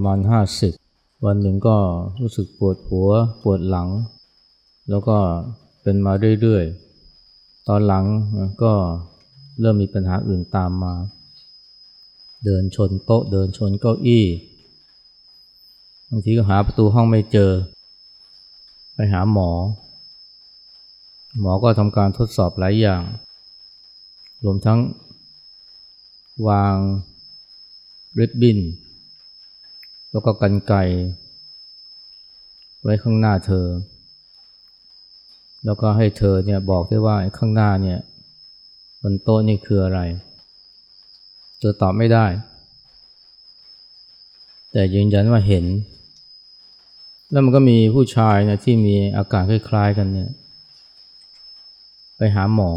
ประมาณห้าสิบวันหนึ่งก็รู้สึกปวดหัวปวดหลัง แล้วก็เป็นมาเรื่อยๆ ตอนหลังก็เริ่มมีปัญหาอื่นตามมา เดินชนโต๊ะเดินชนเก้าอี้บางทีก็หาประตูห้องไม่เจอ ไปหาหมอ หมอก็ทำการทดสอบหลายอย่าง รวมทั้งวางริบบิ้น แล้วก็กันไกไว้ข้างหน้าเธอ แล้วก็ให้เธอเนี่ยบอกได้ว่าข้างหน้าเนี่ยบนโต๊ะนี่คืออะไร เธอตอบไม่ได้ แต่ยืนยันว่าเห็น แล้วมันก็มีผู้ชายนะที่มีอาการคล้ายๆกันเนี่ยไปหาหมอ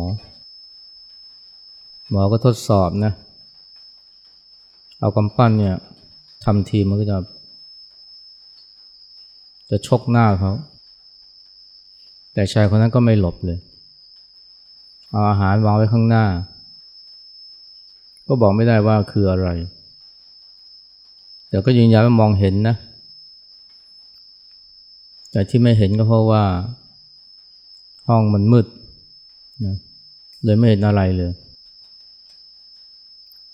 หมอก็ทดสอบนะ เอากำปั้นเนี่ย ทำทีมันก็จะ จะชกหน้าเขา แต่ชายคนนั้นก็ไม่หลบเลยเอาอาหารวางไว้ข้างหน้า ก็บอกไม่ได้ว่าคืออะไร แต่ก็ยืนยันว่ามองเห็นนะ แต่ที่ไม่เห็นก็เพราะว่า ห้องมันมืดนะเลยไม่เห็นอะไรเลย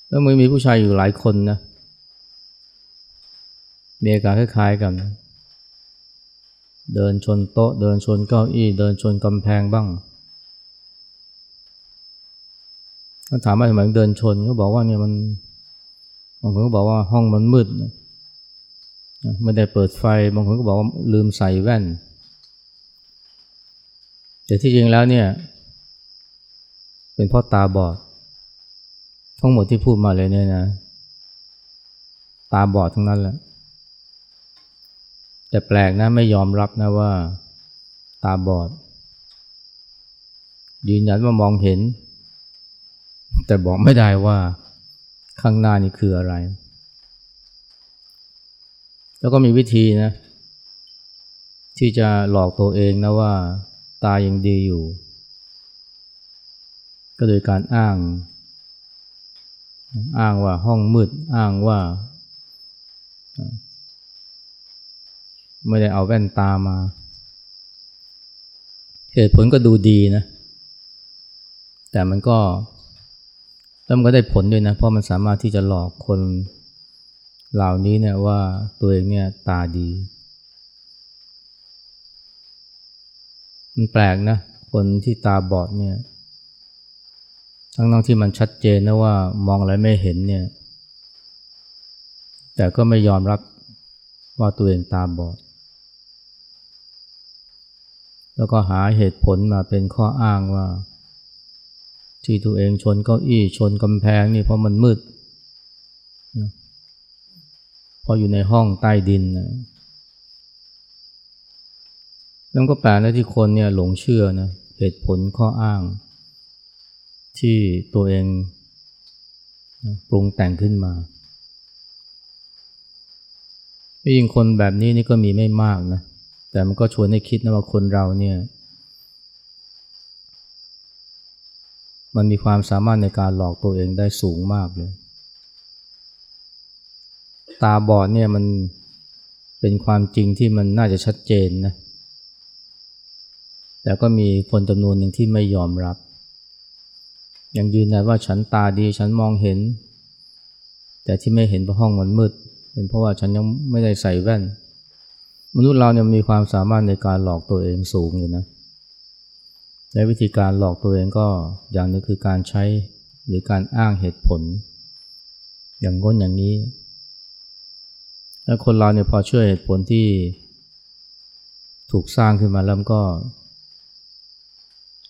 แล้วมือมีผู้ชายอยู่หลายคนนะ มีอาการคล้ายๆกัน เดินชนโต๊ะ เดินชนเก้าอี้ เดินชนกำแพงบ้างก็ถามว่าทำไมเดินชนเขาบอกว่าเนี่ยมันบางคนก็บอกว่าห้องมันมืดไม่ได้เปิดไฟบางคนก็บอกว่าลืมใส่แว่น แต่ที่จริงแล้วเนี่ย เป็นเพราะตาบอด ทั้งหมดที่พูดมาเลยเนี่ยนะ ตาบอดทั้งนั้นแหละ แต่แปลกนะไม่ยอมรับนะว่าตาบอด ยืนยันว่ามองเห็น แต่บอกไม่ได้ว่าข้างหน้านี่คืออะไร แล้วก็มีวิธีนะ ที่จะหลอกตัวเองนะว่า ตายังดีอยู่ ก็โดยการอ้าง อ้างว่าห้องมืด อ้างว่า ไม่ได้เอาแว่นตามา เหตุผลก็ดูดีนะ แต่มันก็แล้วมันก็ได้ผลด้วยนะ เพราะมันสามารถที่จะหลอกคนเหล่านี้เนี่ยว่าตัวเองเนี่ยตาดี มันแปลกนะ คนที่ตาบอดเนี่ย ทั้งนั้นที่มันชัดเจนนะว่ามองอะไรไม่เห็นเนี่ย แต่ก็ไม่ยอมรับว่าตัวเองตาบอด แล้วก็หาเหตุผลมาเป็นข้ออ้างว่า ที่ตัวเองชนเก้าอี้ชนกำแพงนี่เพราะมันมืดเพราะอยู่ในห้องใต้ดินนะแล้วก็แปลนะที่คนเนี่ยหลงเชื่อนะเหตุผลข้ออ้าง ที่ตัวเองปรุงแต่งขึ้นมายิ่งคนแบบนี้นี่ก็มีไม่มากนะ แต่มันก็ชวนให้คิดนะว่าคนเราเนี่ย มันมีความสามารถในการหลอกตัวเองได้สูงมากเลย ตาบอดเนี่ยมันเป็นความจริงที่มันน่าจะชัดเจนนะ แต่ก็มีคนจำนวนหนึ่งที่ไม่ยอมรับ ยังยืนยันว่าฉันตาดีฉันมองเห็น แต่ที่ไม่เห็นเพราะห้องมันมืด เป็นเพราะว่าฉันยังไม่ได้ใส่แว่น มนุษย์เราเนี่ยมีความสามารถในการหลอกตัวเองสูงเลยนะและวิธีการหลอกตัวเองก็อย่างนึงคือการใช้หรือการอ้างเหตุผล อย่างง้นอย่างนี้ แล้วคนเราเนี่ยพอเชื่อเหตุผลที่ถูกสร้างขึ้นมาแล้วก็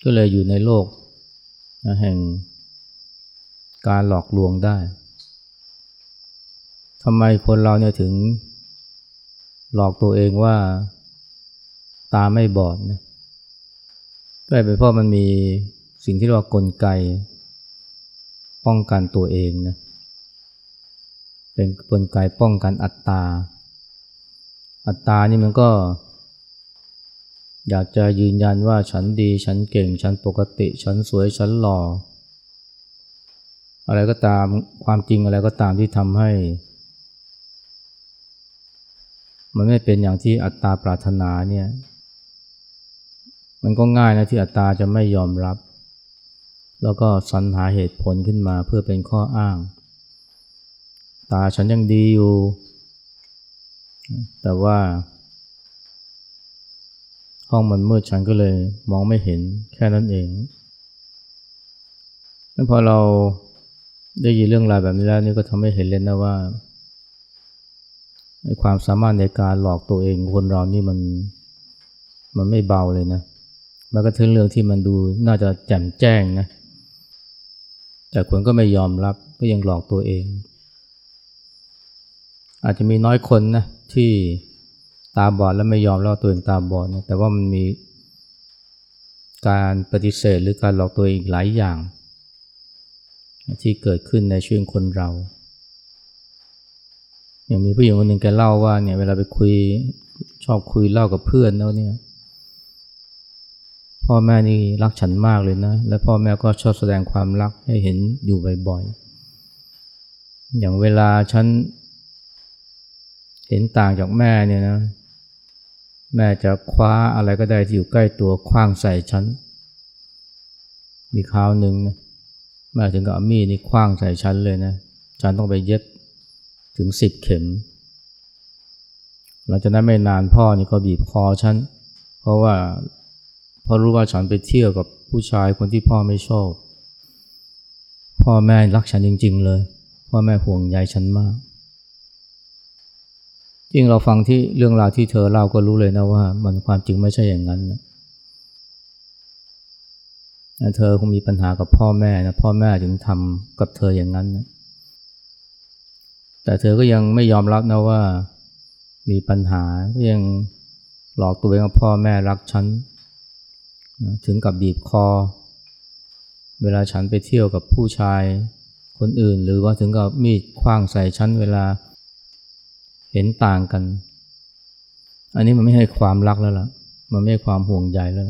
ก็เลยอยู่ในโลกนะแห่งการหลอกลวงได้ทำไมคนเราเนี่ยถึง หลอกตัวเองว่าตาไม่บอดนะก็เป็นเพราะมันมีสิ่งที่เรียกว่ากลไก ป้องกันตัวเองนะเป็นกลไกป้องกันอัตตา อัตตานี่มันก็ อยากจะยืนยันว่าฉันดีฉันเก่ง ฉันปกติ ฉันสวยฉันหล่อ อะไรก็ตามความจริงอะไรก็ตามที่ทำให้ มันไม่เป็นอย่างที่อัตตาปรารถนาเนี่ย มันก็ง่ายนะที่อัตตาจะไม่ยอมรับ แล้วก็สรรหาเหตุผลขึ้นมาเพื่อเป็นข้ออ้าง ตาฉันยังดีอยู่ แต่ว่า ห้องมันมืดฉันก็เลยมองไม่เห็นแค่นั้นเองแล้วพอเราได้ยินเรื่องราวแบบนี้แล้วนี่ก็ทำให้เห็นเลยนะว่า ความสามารถในการหลอกตัวเองคนเรานี่มันมันไม่เบาเลยนะ มันก็ถึงเรื่องที่มันดูน่าจะแจ่มแจ้งนะ แต่คนก็ไม่ยอมรับก็ยังหลอกตัวเอง อาจจะมีน้อยคนนะที่ตาบอดแล้วไม่ยอมเล่าตัวเองตาบอดนะ แต่ว่ามันมีการปฏิเสธหรือการหลอกตัวเองหลายอย่าง ที่เกิดขึ้นในชีวิตคนเรา อย่างมีผู้หญิงคนหนึ่งแกเล่าว่าเนี่ยเวลาไปคุยชอบคุยเล่ากับเพื่อนแล้วเนี่ยพ่อแม่นี่รักฉันมากเลยนะ และพ่อแม่ก็ชอบแสดงความรักให้เห็นอยู่บ่อยๆ อย่างเวลาฉันเห็นต่างจากแม่เนี่ยนะ แม่จะคว้าอะไรก็ได้ที่อยู่ใกล้ตัวคว้างใส่ฉัน มีคราวหนึ่งนะแม่ถึงกับมีนี่คว้างใส่ฉันเลยนะ ฉันต้องไปเย็บ ถึงสิบเข็ม หลังจากนั้นไม่นานพ่อนี่ก็บีบคอฉัน เพราะว่าพอรู้ว่าฉันไปเที่ยวกับผู้ชายคนที่พ่อไม่ชอบ พ่อแม่รักฉันจริง ๆ เลย พ่อแม่ห่วงใยฉันมากจริงเราฟังที่เรื่องราวที่เธอเล่าก็รู้เลยนะว่า มันความจริงไม่ใช่อย่างนั้นนะเธอคงมีปัญหากับพ่อแม่นะพ่อแม่ถึงทำกับเธออย่างนั้นนะ แต่เธอก็ยังไม่ยอมรับนะว่ามีปัญหาก็ยังหลอกตัวเองว่าพ่อแม่รักฉันถึงกับบีบคอ เวลาฉันไปเที่ยวกับผู้ชายคนอื่น หรือว่าถึงกับมีดคว้างใส่ฉันเวลาเห็นต่างกัน อันนี้มันไม่ให้ความรักแล้วล่ะ มันไม่ให้ความห่วงใยแล้ว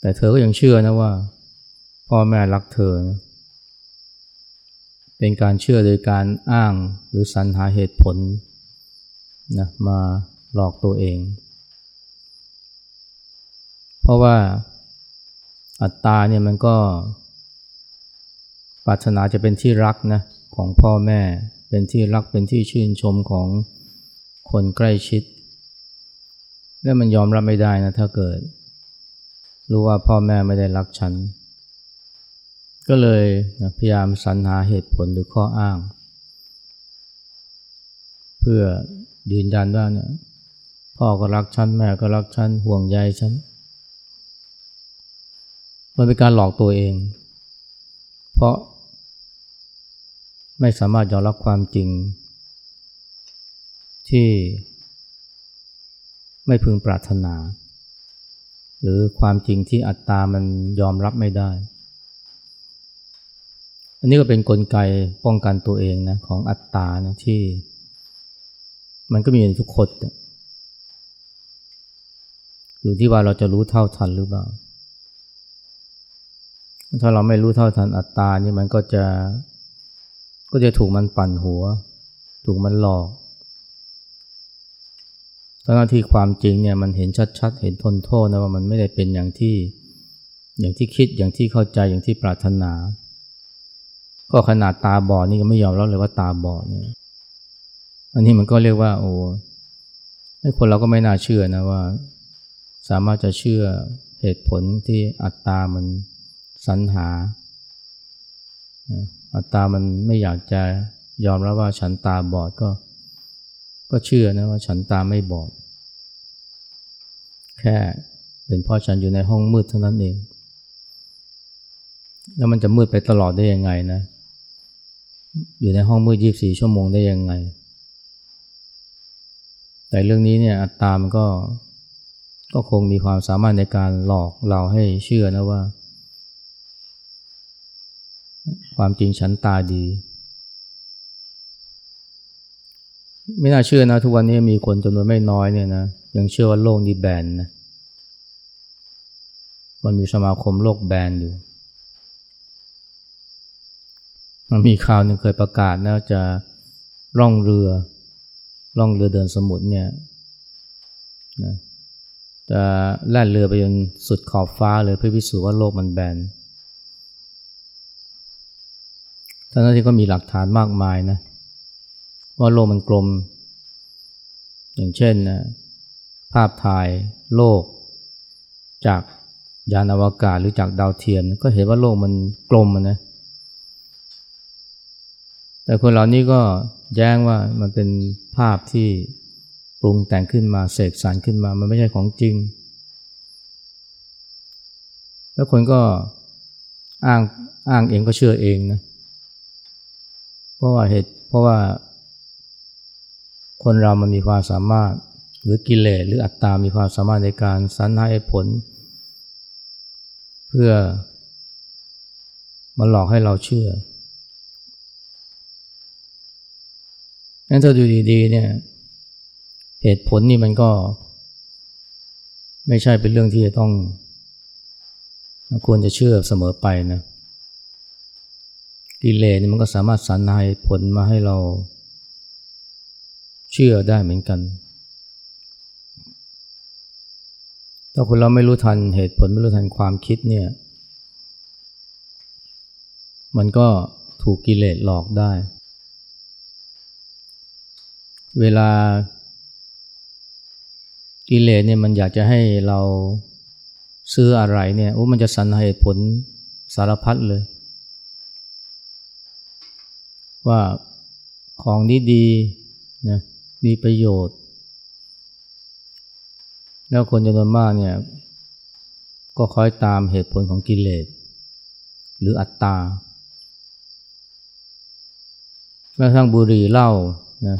แต่เธอก็ยังเชื่อนะว่า พ่อแม่รักเธอนะ เป็นการเชื่อโดยการอ้างหรือสรรหาเหตุผลนะมาหลอกตัวเอง เพราะว่าอัตตาเนี่ยมันก็ปรารถนาจะเป็นที่รักนะของพ่อแม่ เป็นที่รักเป็นที่ชื่นชมของคนใกล้ชิด แล้วมันยอมรับไม่ได้นะถ้าเกิด รู้ว่าพ่อแม่ไม่ได้รักฉัน ก็เลยนะพยายามสรรหาเหตุผลหรือข้ออ้าง เพื่อยืนยันว่าเนี่ยพ่อก็รักฉันแม่ก็รักฉันห่วงใยฉันมันเป็นการหลอกตัวเอง เพราะไม่สามารถยอมรับความจริง ที่ไม่พึงปรารถนา หรือความจริงที่อัตตามันยอมรับไม่ได้ อันนี้ก็เป็นนกลไกป้องกันตัวเองนะของอัตตานะที่ มันก็มีในทุกคนอยู่ที่ว่าเราจะรู้เท่าทันหรือเปล่า ถ้าเราไม่รู้เท่าทันอัตตานี่มันก็จะก็จะถูกมันปั่นหัว ถูกมันหลอกทั้งที่ความจริงเนี่ยมันเห็นชัดๆ เห็นทนโทษนะว่ามันไม่ได้เป็นอย่างที่อย่างที่คิดอย่างที่เข้าใจอย่างที่ปรารถนา ก็ขนาดตาบอดนี่ก็ไม่ยอมรับเลยว่าตาบอดเนี่ยอันนี้มันก็เรียกว่าโอ้ไอ้คนเราก็ไม่น่าเชื่อนะว่า สามารถจะเชื่อเหตุผลที่อัตตามันสรรหา อัตตามันไม่อยากจะยอมรับว่าฉันตาบอดก็ ก็เชื่อนะว่าฉันตาไม่บอด แค่เป็นเพราะฉันอยู่ในห้องมืดเท่านั้นเอง แล้วมันจะมืดไปตลอดได้ยังไงนะ อยู่ในห้องมืดยีบสี่ชั่วโมงได้ยังไง แต่เรื่องนี้เนี่ยอัตตามันก็ก็คงมีความสามารถในการหลอกเราให้เชื่อนะว่า ความจริงฉันตาดี ไม่น่าเชื่อนะ ทุกวันนี้มีคนจำนวนไม่น้อยเนี่ยนะยังเชื่อว่าโลกนี้แบนนะมันมีสมาคมโลกแบนอยู่ มันมีข่าวหนึ่งเคยประกาศนะจะร่องเรือล่องเรือเดินสมุทรเนี่ยนะจะแล่นเรือไปจนสุดขอบฟ้าเลยเพื่อพิสูจน์ว่าโลกมันแบนทั้งที่ก็มีหลักฐานมากมายนะว่าโลกมันกลม อย่างเช่นนะภาพถ่ายโลก จากยานอวกาศหรือจากดาวเทียม ก็เห็นว่าโลกมันกลมนะ แต่คนเหล่านี้ก็แย้งว่ามันเป็นภาพที่ปรุงแต่งขึ้นมาเสกสรรขึ้นมา มันไม่ใช่ของจริง แล้วคนก็อ้างอ้างเองก็เชื่อเองนะเพราะว่าเหตุเพราะว่า คนเรามันมีความสามารถ หรือกิเลสหรืออัตตา มีความสามารถในการสรรหาผล เพื่อมาหลอกให้เราเชื่อ งั้นถ้าดูดีๆเนี่ยเหตุผลนี่มันก็ ไม่ใช่เป็นเรื่องที่จะต้อง ควรจะเชื่อเสมอไปนะกิเลสมันก็สามารถสรรหาผลมาให้เรา เชื่อได้เหมือนกัน ถ้าคนเราไม่รู้ทันเหตุผลไม่รู้ทันความคิดเนี่ย มันก็ถูกกิเลสหลอกได้ เวลากิเลสเนี่ยมันอยากจะให้เราซื้ออะไรเนี่ยโอ้มันจะสรรหาเหตุผลสารพัดเลย ว่าของนี้ดีนะมีประโยชน์ แล้วคนจำนวนมากเนี่ยก็คอยตามเหตุผลของกิเลส หรืออัตตาแม้กระทั่งบุหรี่เหล้านะ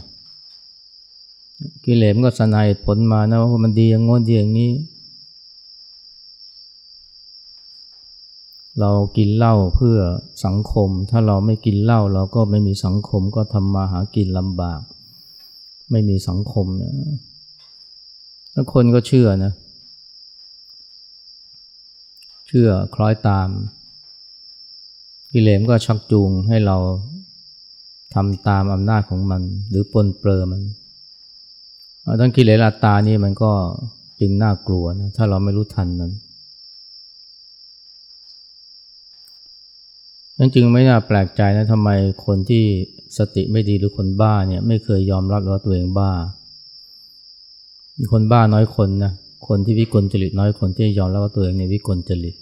กิเลสมันก็สนายผลมานะว่ามันดีอย่างงนดีอย่างนี้ เรากินเหล้าเพื่อสังคม ถ้าเราไม่กินเหล้าเราก็ไม่มีสังคมก็ทำมาหากินลำบาก ไม่มีสังคมเนี่ยแล้วคนก็เชื่อนะ เชื่อคล้อยตาม กิเลสก็ชักจูงให้เราทำตามอำนาจของมัน หรือปนเปื้อมัน ทั้งกิเลสอัตตานี่มันก็จึงน่ากลัวนะถ้าเราไม่รู้ทันนั้นนั้นจึงไม่น่าแปลกใจนะทำไมคนที่สติไม่ดีหรือคนบ้าเนี่ยไม่เคยยอมรับว่าตัวเองบ้า มีคนบ้าน้อยคนนะคนที่วิกลจริตน้อยคนที่ยอมรับว่าตัวเองเนี่ยวิกลจริต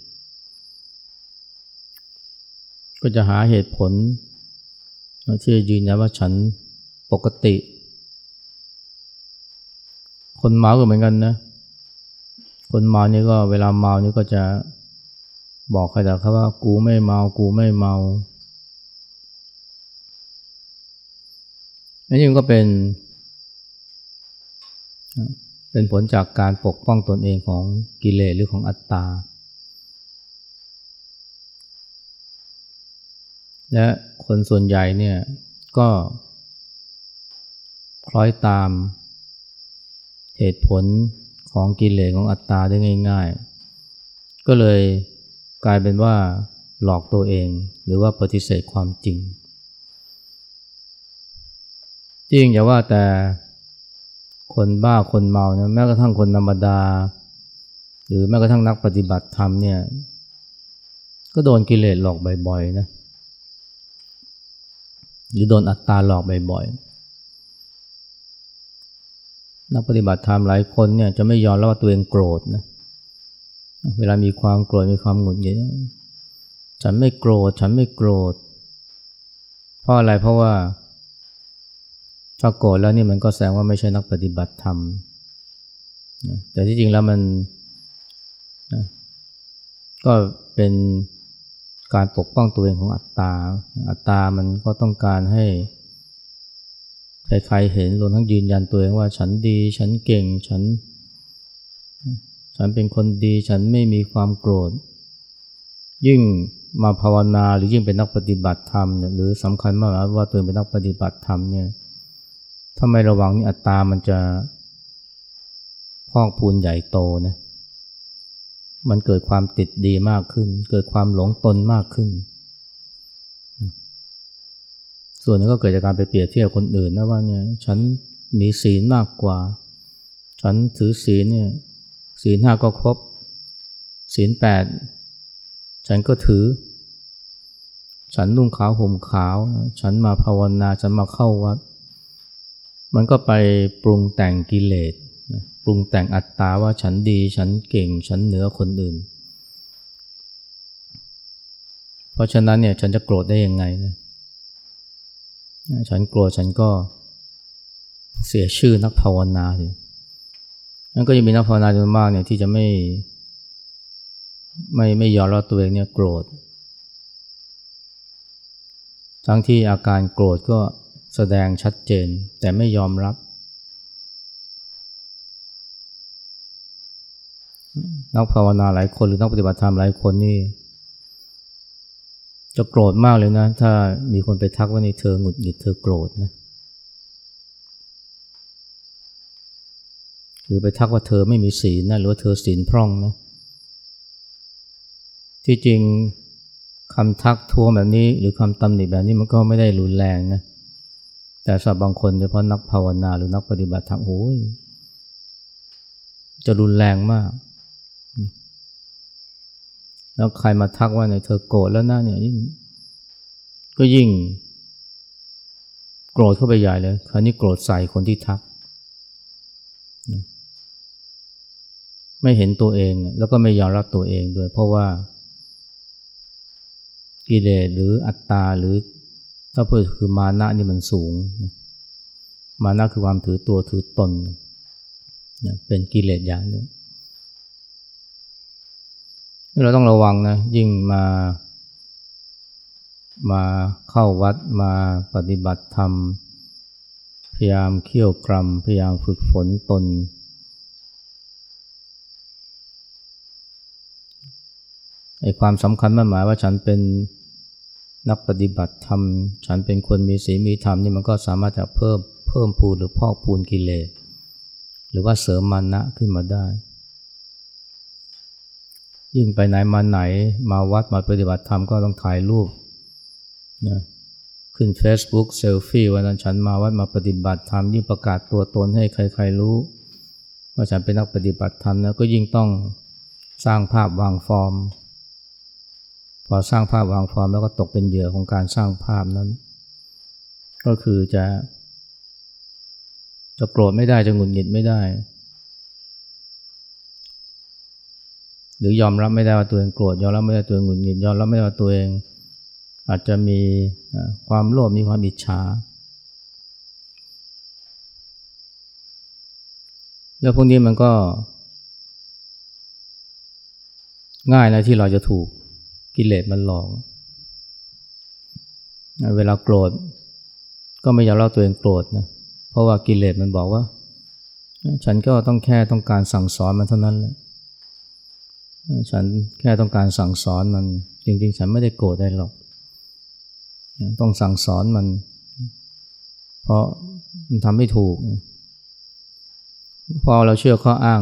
ก็จะหาเหตุผลที่จะยืนยันว่าฉันปกติ คนเมาก็เหมือนกันนะ คนเมานี่ก็เวลาเมานี่ก็จะบอกใครแต่เขาว่า กูไม่เมา กูไม่เมาอันนี้ก็เป็น เป็นผลจากการปกป้องตนเองของกิเลสหรือของอัตตา และคนส่วนใหญ่เนี่ยก็คล้อยตาม เหตุผลของกิเลสของอัตตาได้ง่าย ๆ ก็เลยกลายเป็นว่าหลอกตัวเอง หรือว่าปฏิเสธความจริง จริงอย่าว่าแต่คนบ้าคนเมานะแม้กระทั่งคนธรรมดา หรือแม้กระทั่งนักปฏิบัติธรรมเนี่ยก็โดนกิเลสหลอกบ่อยๆนะหรือโดนอัตตาหลอกบ่อยๆ นักปฏิบัติธรรมหลายคนเนี่ยจะไม่ยอมรับว่าตัวเองโกรธนะเวลามีความโกรธมีความหงุดหงิดฉันไม่โกรธฉันไม่โกรธเพราะอะไรเพราะว่าถ้าโกรธแล้วนี่มันก็แสดงว่าไม่ใช่นักปฏิบัติธรรมนะแต่ที่จริงแล้วมันนะก็เป็นการปกป้องตัวเองของอัตตา อัตตามันก็ต้องการให้ ใครๆเห็นรวมทั้งยืนยันตัวเองว่าฉันดี ฉันเก่ง ฉัน ฉันเป็นคนดี ฉันไม่มีความโกรธ ยิ่งมาภาวนาหรือยิ่งเป็นนักปฏิบัติธรรมหรือสำคัญมากว่าตัวเองเป็นนักปฏิบัติธรรมเนี่ยถ้าไม่ระวังนี่อัตตามันจะพอกพูนใหญ่โตนะมันเกิดความติดดีมากขึ้น เกิดความหลงตนมากขึ้น ส่วนนึงก็เกิดจากการไปเปรียบเทียบคนอื่นนะว่าเนี่ยฉันมีศีลมากกว่า ฉันถือศีลเนี่ยศีลห้าก็ครบ ศีลแปดฉันก็ถือ ฉันนุ่งขาวห่มขาว ฉันมาภาวนา ฉันมาเข้าวัด มันก็ไปปรุงแต่งกิเลสปรุงแต่งอัตตาว่าฉันดี ฉันเก่ง ฉันเหนือคนอื่น เพราะฉะนั้นเนี่ยฉันจะโกรธได้ยังไงนะ ฉันโกรธฉันก็เสียชื่อนักภาวนาเลยนั่นก็จะมีนักภาวนาจำนวนมากเนี่ยที่จะไม่ไม่ไม่ยอมรับตัวเองเนี่ยโกรธ ทั้งที่อาการโกรธก็แสดงชัดเจน แต่ไม่ยอมรับ นักภาวนาหลายคนหรือนักปฏิบัติธรรมหลายคนนี่ จะโกรธมากเลยนะ ถ้ามีคนไปทักว่านี่เธอหงุดหงิดเธอโกรธนะหรือไปทักว่าเธอไม่มีศีลนะหรือว่าเธอศีลพร่องนะที่จริงคำทักท้วงแบบนี้ หรือคำตำหนิแบบนี้มันก็ไม่ได้รุนแรงนะแต่สำหรับบางคนโดยเฉพาะนักภาวนาหรือนักปฏิบัติธรรมโอ้ยจะรุนแรงมาก แล้วใครมาทักว่าเนี่ยเธอโกรธแล้วนะเนี่ยยิ่งก็ยิ่ง โกรธเข้าไปใหญ่เลย คราวนี้โกรธใส่คนที่ทัก ไม่เห็นตัวเองแล้วก็ไม่ยอมรับตัวเองด้วย เพราะว่ากิเลสหรืออัตตาหรือถ้าพื่อคือมานะนี่มันสูง มานะคือความถือตัวถือตน เป็นกิเลสอย่างหนึ่ง เราต้องระวังนะยิ่งมา มาเข้าวัดมาปฏิบัติธรรม พยายามเขี่ยวกรมพยายามฝึกฝนตน ไอความสำคัญมันหมายว่าฉันเป็นนักปฏิบัติธรรม ฉันเป็นคนมีศีลมีธรรมนี่มันก็สามารถจะเพิ่มเพิ่มพูนหรือพอกพูนกิเลสหรือว่าเสริมมานะขึ้นมาได้ ยิ่งไปไหนมาไหน มาวัดมาปฏิบัติธรรมก็ต้องถ่ายรูปนะขึ้น Facebook เซลฟี่วันนั้นฉันมาวัดมาปฏิบัติธรรมยิ่งประกาศตัวตนให้ใครๆรู้ว่าฉันเป็นนักปฏิบัติธรรมนะก็ยิ่งต้องสร้างภาพวางฟอร์ม พอสร้างภาพวางฟอร์มแล้วก็ตกเป็นเหยื่อของการสร้างภาพนั้น ก็คือจะ จะโกรธไม่ได้จะหงุดหงิดไม่ได้ หรือยอมรับไม่ได้ว่าตัวเองโกรธยอมรับไม่ได้ตัวเองหงุดหงิดยอมรับไม่ได้ว่าตัวเอง อาจจะมีความโลภมีความอิจฉาแล้วพวกนี้มันก็ ง่ายนะที่เราจะถูกกิเลสมันหลอกเวลาโกรธ ก็ไม่อยากเล่าตัวเองโกรธนะเพราะว่ากิเลสมันบอกว่า ฉันก็ต้องแค่ต้องการสั่งสอนมันเท่านั้นแหละ ฉันแค่ต้องการสั่งสอนมัน จริงๆ ฉันไม่ได้โกรธได้หรอก ต้องสั่งสอนมัน เพราะมันทำไม่ถูก พอเราเชื่อข้ออ้าง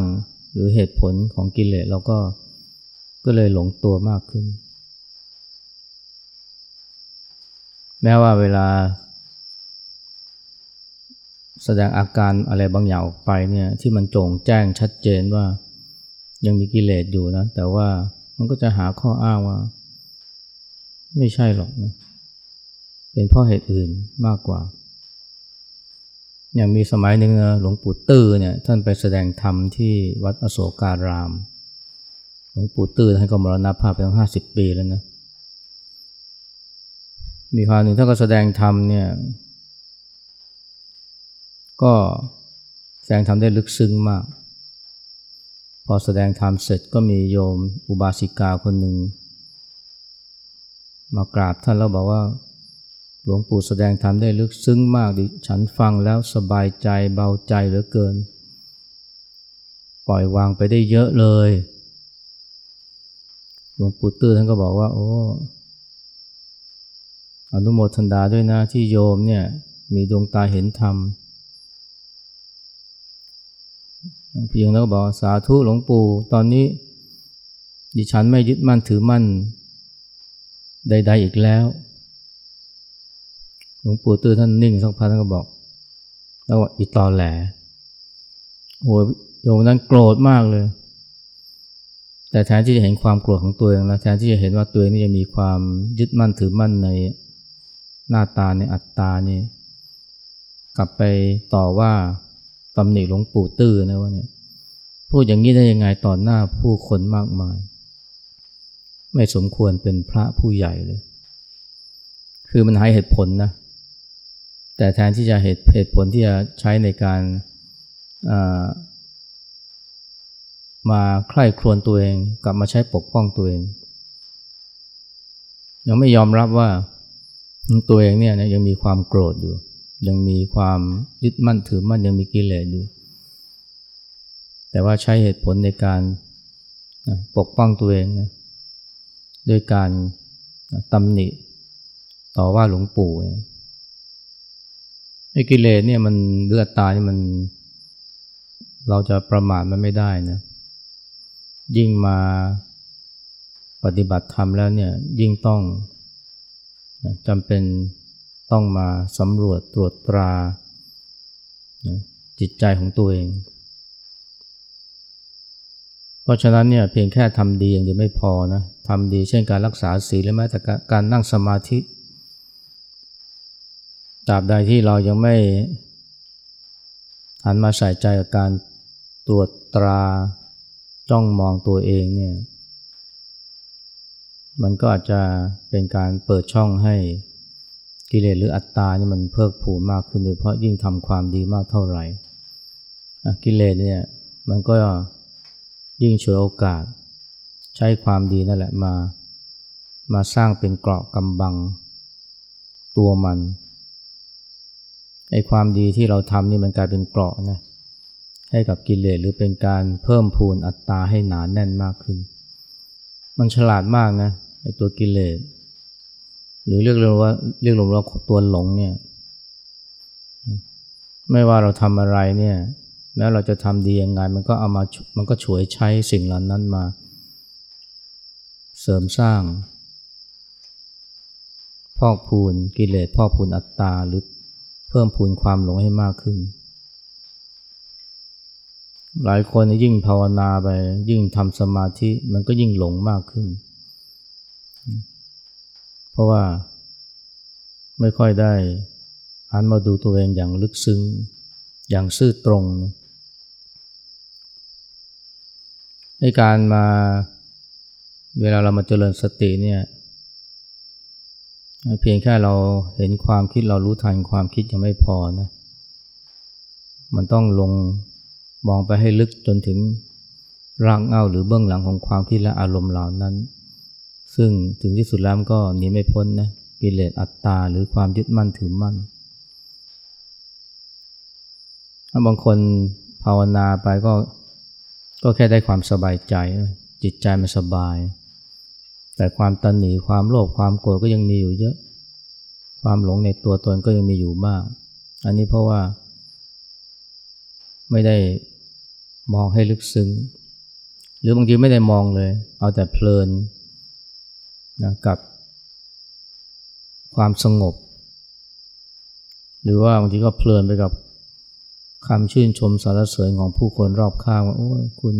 หรือเหตุผลของกิเลสเราก็ก็เลยหลงตัวมากขึ้น แม้ว่าเวลา แสดงอาการอะไรบางอย่างออกไปเนี่ยที่มันโจงแจ้งชัดเจนว่า ยังมีกิเลสอยู่นะ แต่ว่ามันก็จะหาข้ออ้างว่า ไม่ใช่หรอกนะ เป็นเพราะเหตุอื่นมากกว่า อย่างมีสมัยหนึ่งนะหลวงปู่ตื้อเนี่ยท่านไปแสดงธรรมที่วัดอโศการาม หลวงปู่ตื้อท่านก็มรณภาพไปตั้งห้าสิบปีแล้วนะ มีคราวหนึ่งท่านก็แสดงธรรมเนี่ย ก็แสดงธรรมได้ลึกซึ้งมาก พอแสดงธรรมเสร็จก็มีโยมอุบาสิกาคนหนึ่ง มากราบท่านแล้วบอกว่า หลวงปู่แสดงธรรมได้ลึกซึ้งมากดิฉันฟังแล้วสบายใจเบาใจเหลือเกิน ปล่อยวางไปได้เยอะเลย หลวงปู่ตื้อท่านก็บอกว่า โอ้อนุโมทนาด้วยนะที่โยมเนี่ยมีดวงตาเห็นธรรมเพียงแล้วบอกสาธุหลวงปู่ตอนนี้ ดิฉันไม่ยึดมั่นถือมั่น ใด ๆอีกแล้ว หลวงปู่ตื่นท่านนิ่งสักพักท่านก็บอก แล้วอีตอแหลโอ้โยมนั้นโกรธมากเลย แต่แทนที่จะเห็นความโกรธของตัวเองแล้วแทนที่จะเห็นว่าตัวเองนี่จะมีความยึดมั่นถือมั่นในหน้าตาในอัตตานี่กลับไปต่อว่า ตำหนิหลวงปู่ตื้อนะว่าเนี่ยพูดอย่างนี้ได้ยังไงต่อหน้าผู้คนมากมาย ไม่สมควรเป็นพระผู้ใหญ่เลย คือมันให้เหตุผลนะ แต่แทนที่จะเหตุเหตุผลที่จะใช้ในการมาใคร่ครวญตัวเองกลับมาใช้ปกป้องตัวเอง ยังไม่ยอมรับว่าตัวเองเนี่ยยังมีความโกรธอยู่ ยังมีความยึดมั่นถือมั่นยังมีกิเลสอยู่ แต่ว่าใช้เหตุผลในการปกป้องตัวเองนะด้วยการตำหนิต่อว่าหลวงปู่ไอ้กิเลสเนี่ยมันเลือดตานี่มันเราจะประมาทมันไม่ได้นะยิ่งมาปฏิบัติธรรมแล้วเนี่ยยิ่งต้องจำเป็น ต้องมาสำรวจตรวจตราจิตใจของตัวเอง เพราะฉะนั้นเนี่ยเพียงแค่ทำดีอย่างเดียวไม่พอนะทำดีเช่นการรักษาศีลและแม้แต่การนั่งสมาธิตราบใดที่เรายังไม่หันมาใส่ใจกับการตรวจตราจ้องมองตัวเองเนี่ยมันก็อาจจะเป็นการเปิดช่องให้ กิเลสหรืออัตตานี่มันเพิ่มผูมากขึ้นโดยเพราะยิ่งทำความดีมากเท่าไหร่กิเลสเนี่ยมันก็ยิ่งฉวยโอกาส ใช้ความดีนั่นแหละมา มาสร้างเป็นเกราะกำบังตัวมันไอ้ความดีที่เราทำนี่มันกลายเป็นเกราะนะให้กับกิเลสหรือเป็นการเพิ่มพูนอัตตาให้หนานแน่นมากขึ้น มันฉลาดมากนะไอ้ตัวกิเลส หรือเรียกเรว่าเรียกรวมว่าตัวหลงเนี่ย ไม่ว่าเราทำอะไรเนี่ยแม้เราจะทำดียังไงมันก็เอามามันก็ฉวยใช้สิ่งเหล่านั้นมา เสริมสร้าง พอกพูนกิเลสพอกพูนอัตตาหรือเพิ่มพูนความหลงให้มากขึ้น หลายคนยิ่งภาวนาไปยิ่งทำสมาธิมันก็ยิ่งหลงมากขึ้น เพราะว่าไม่ค่อยได้หันมาดูตัวเองอย่างลึกซึ้ง อย่างซื่อตรงในการมาเวลาเรามาเจริญสติเนี่ยเพียงแค่เราเห็นความคิดเรารู้ทันความคิดยังไม่พอนะมันต้องลงมองไปให้ลึกจนถึงรางเงาหรือเบื้องหลังของความคิดและอารมณ์เหล่านั้น ซึ่งถึงที่สุดแล้วก็หนีไม่พ้นนะกิเลสอัตตาหรือความยึดมั่นถือมั่นถ้าบางคนภาวนาไปก็ก็แค่ได้ความสบายใจ จิตใจมันสบาย แต่ความตันหนีความโลภความโกรธก็ยังมีอยู่เยอะ ความหลงในตัวตนก็ยังมีอยู่มาก อันนี้เพราะว่า ไม่ได้มองให้ลึกซึ้ง หรือบางทีไม่ได้มองเลย เอาแต่เพลิน นะกับความสงบ หรือว่าบางทีก็เพลินไปกับคำชื่นชมสารเสริญของผู้คนรอบข้างว่าโอ้คุณ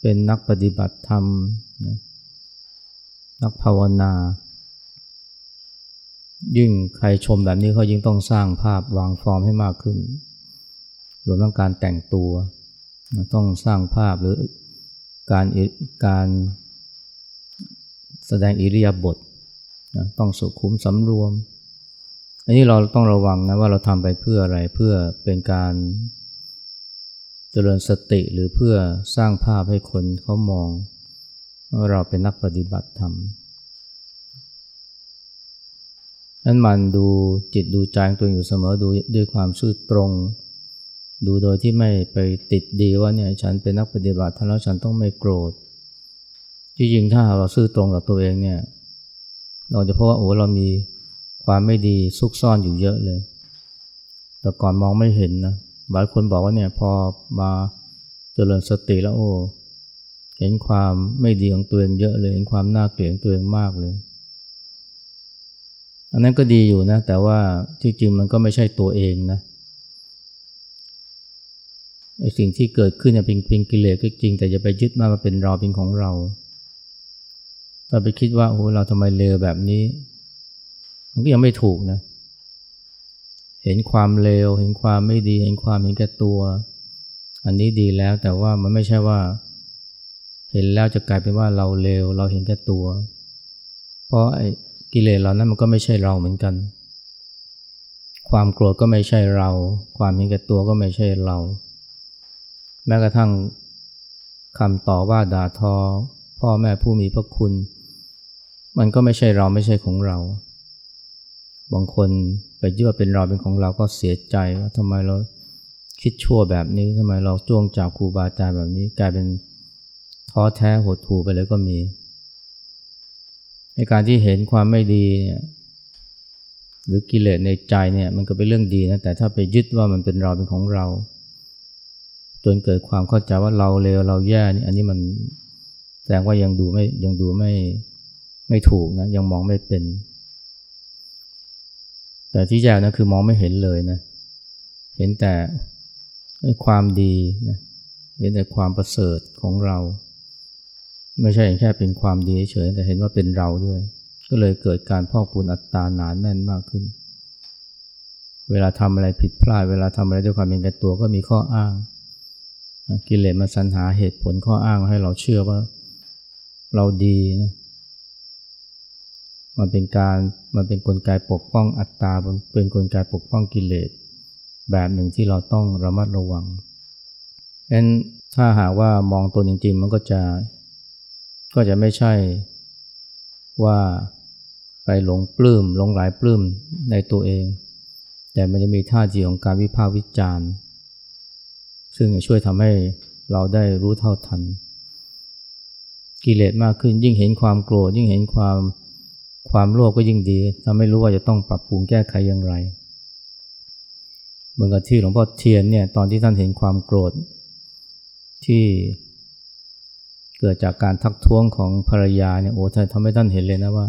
เป็นนักปฏิบัติธรรมนะนักภาวนา ยิ่งใครชมแบบนี้เขายิ่งต้องสร้างภาพวางฟอร์มให้มากขึ้นรวมทั้งการแต่งตัว ต้องสร้างภาพหรือการการ แสดงอิริยาบถนะต้องสุขุมสำรวม อันนี้เราต้องระวังนะว่าเราทำไปเพื่ออะไรเพื่อเป็นการเจริญสติหรือเพื่อสร้างภาพให้คนเขามองว่าเราเป็นนักปฏิบัติธรรมนั้นมันดูจิตดูใจตัวอยู่เสมอดูด้วยความซื่อตรง ดูโดยที่ไม่ไปติดดีว่าเนี่ยฉันเป็นนักปฏิบัติท่านแล้วฉันต้องไม่โกรธ จริงๆถ้าเราซื่อตรงกับตัวเองเนี่ยเราจะพบว่าโอ้เรามีความไม่ดีซุกซ่อนอยู่เยอะเลย แต่ก่อนมองไม่เห็นนะหลายคนบอกว่าเนี่ยพอมาเจริญสติแล้วโอ้เห็นความไม่ดีของตัวเองเยอะเลยเห็นความน่าเกลียดตัวเองมากเลย อันนั้นก็ดีอยู่นะ แต่ว่าที่จริงมันก็ไม่ใช่ตัวเองนะไอสิ่งที่เกิดขึ้นเนี่ยเป็นเป็นกิเลสก็จริง แต่อย่าไปยึดมาว่าเป็นเราเป็นของเรา ถ้าไปคิดว่าโอ้เราทำไมเลวแบบนี้ มันก็ยังไม่ถูกนะ เห็นความเลวเห็นความไม่ดี เห็นความเห็นแก่ตัว อันนี้ดีแล้วแต่ว่ามันไม่ใช่ว่า เห็นแล้วจะกลายเป็นว่าเราเลวเราเห็นแก่ตัว เพราะไอ้กิเลสเหล่านั้นมันก็ไม่ใช่เราเหมือนกัน ความโกรธก็ไม่ใช่เรา ความเห็นแก่ตัวก็ไม่ใช่เรา แม้กระทั่งคำต่อว่าด่าทอ พ่อแม่ผู้มีพระคุณ มันก็ไม่ใช่เราไม่ใช่ของเรา บางคนไปยึดว่าเป็นเราเป็นของเราก็เสียใจว่าทำไมเราคิดชั่วแบบนี้ทำไมเราจ้วงจับครูบาอาจารย์แบบนี้ กลายเป็นท้อแท้หดหู่ไปเลยก็มีในการที่เห็นความไม่ดีเนี่ยหรือกิเลสในใจเนี่ยมันก็เป็นเรื่องดีนะแต่ถ้าไปยึดว่ามันเป็นเราเป็นของเรา จนเกิดความเข้าใจว่าเราเลวเราแย่นี่อันนี้มันแสดงว่ายังดูไม่ยังดูไม่ ไม่ถูกนะยังมองไม่เป็น แต่ที่แย่นะคือมองไม่เห็นเลยนะ เห็นแต่ความดีนะเห็นแต่ความประเสริฐของเรา ไม่ใช่แค่เป็นความดีเฉยแต่เห็นว่าเป็นเราด้วย ก็เลยเกิดการพอกพูนอัตตาหนานแน่นมากขึ้น เวลาทำอะไรผิดพลาด เวลาทำอะไรด้วยความเป็นแก่ตัวก็มีข้ออ้าง กิเลสมาสรรหาเหตุผลข้ออ้างให้เราเชื่อว่าเราดีนะ มันเป็นการมันเป็นนกลไกปกป้องอัตตาเป็นนกลไกปกป้องกิเลส แบบหนึ่งที่เราต้องระมัดระวังเพราะฉะนั้นถ้าหากว่ามองตัวจริงๆ มันก็จะก็จะไม่ใช่ว่าไปหลงปลื้มหลงหลายปลื้มในตัวเอง แต่มันจะมีท่าทีของการวิพากษ์วิจารณ์ซึ่งจะช่วยทำให้เราได้รู้เท่าทัน กิเลสมากขึ้นยิ่งเห็นความโกรธยิ่งเห็นความ ความโลภก็ยิ่งดีทำให้รู้ว่าจะต้องปรับปรุงแก้ไขอย่างไร เหมือนกับที่หลวงพ่อเทียนเนี่ยตอนที่ท่านเห็นความโกรธที่เกิดจากการทักท้วงของภรรยาเนี่ยโอ้ท่านทำให้ท่านเห็นเลยนะว่า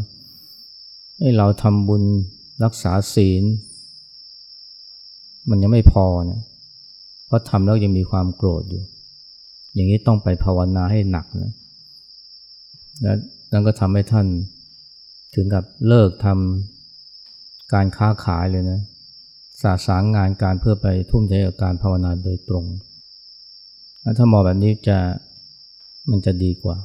ให้เราทำบุญรักษาศีล มันยังไม่พอเนี่ยเพราะทำแล้วยังมีความโกรธอยู่ อย่างนี้ต้องไปภาวนาให้หนักนะแล้วนั่นก็ทำให้ท่าน ถึงกับเลิกทำการค้าขายเลยนะสาสางงานการเพื่อไปทุ่มเทกับการภาวนาโดยตรง ถ้ามองแบบนี้จะมันจะดีกว่า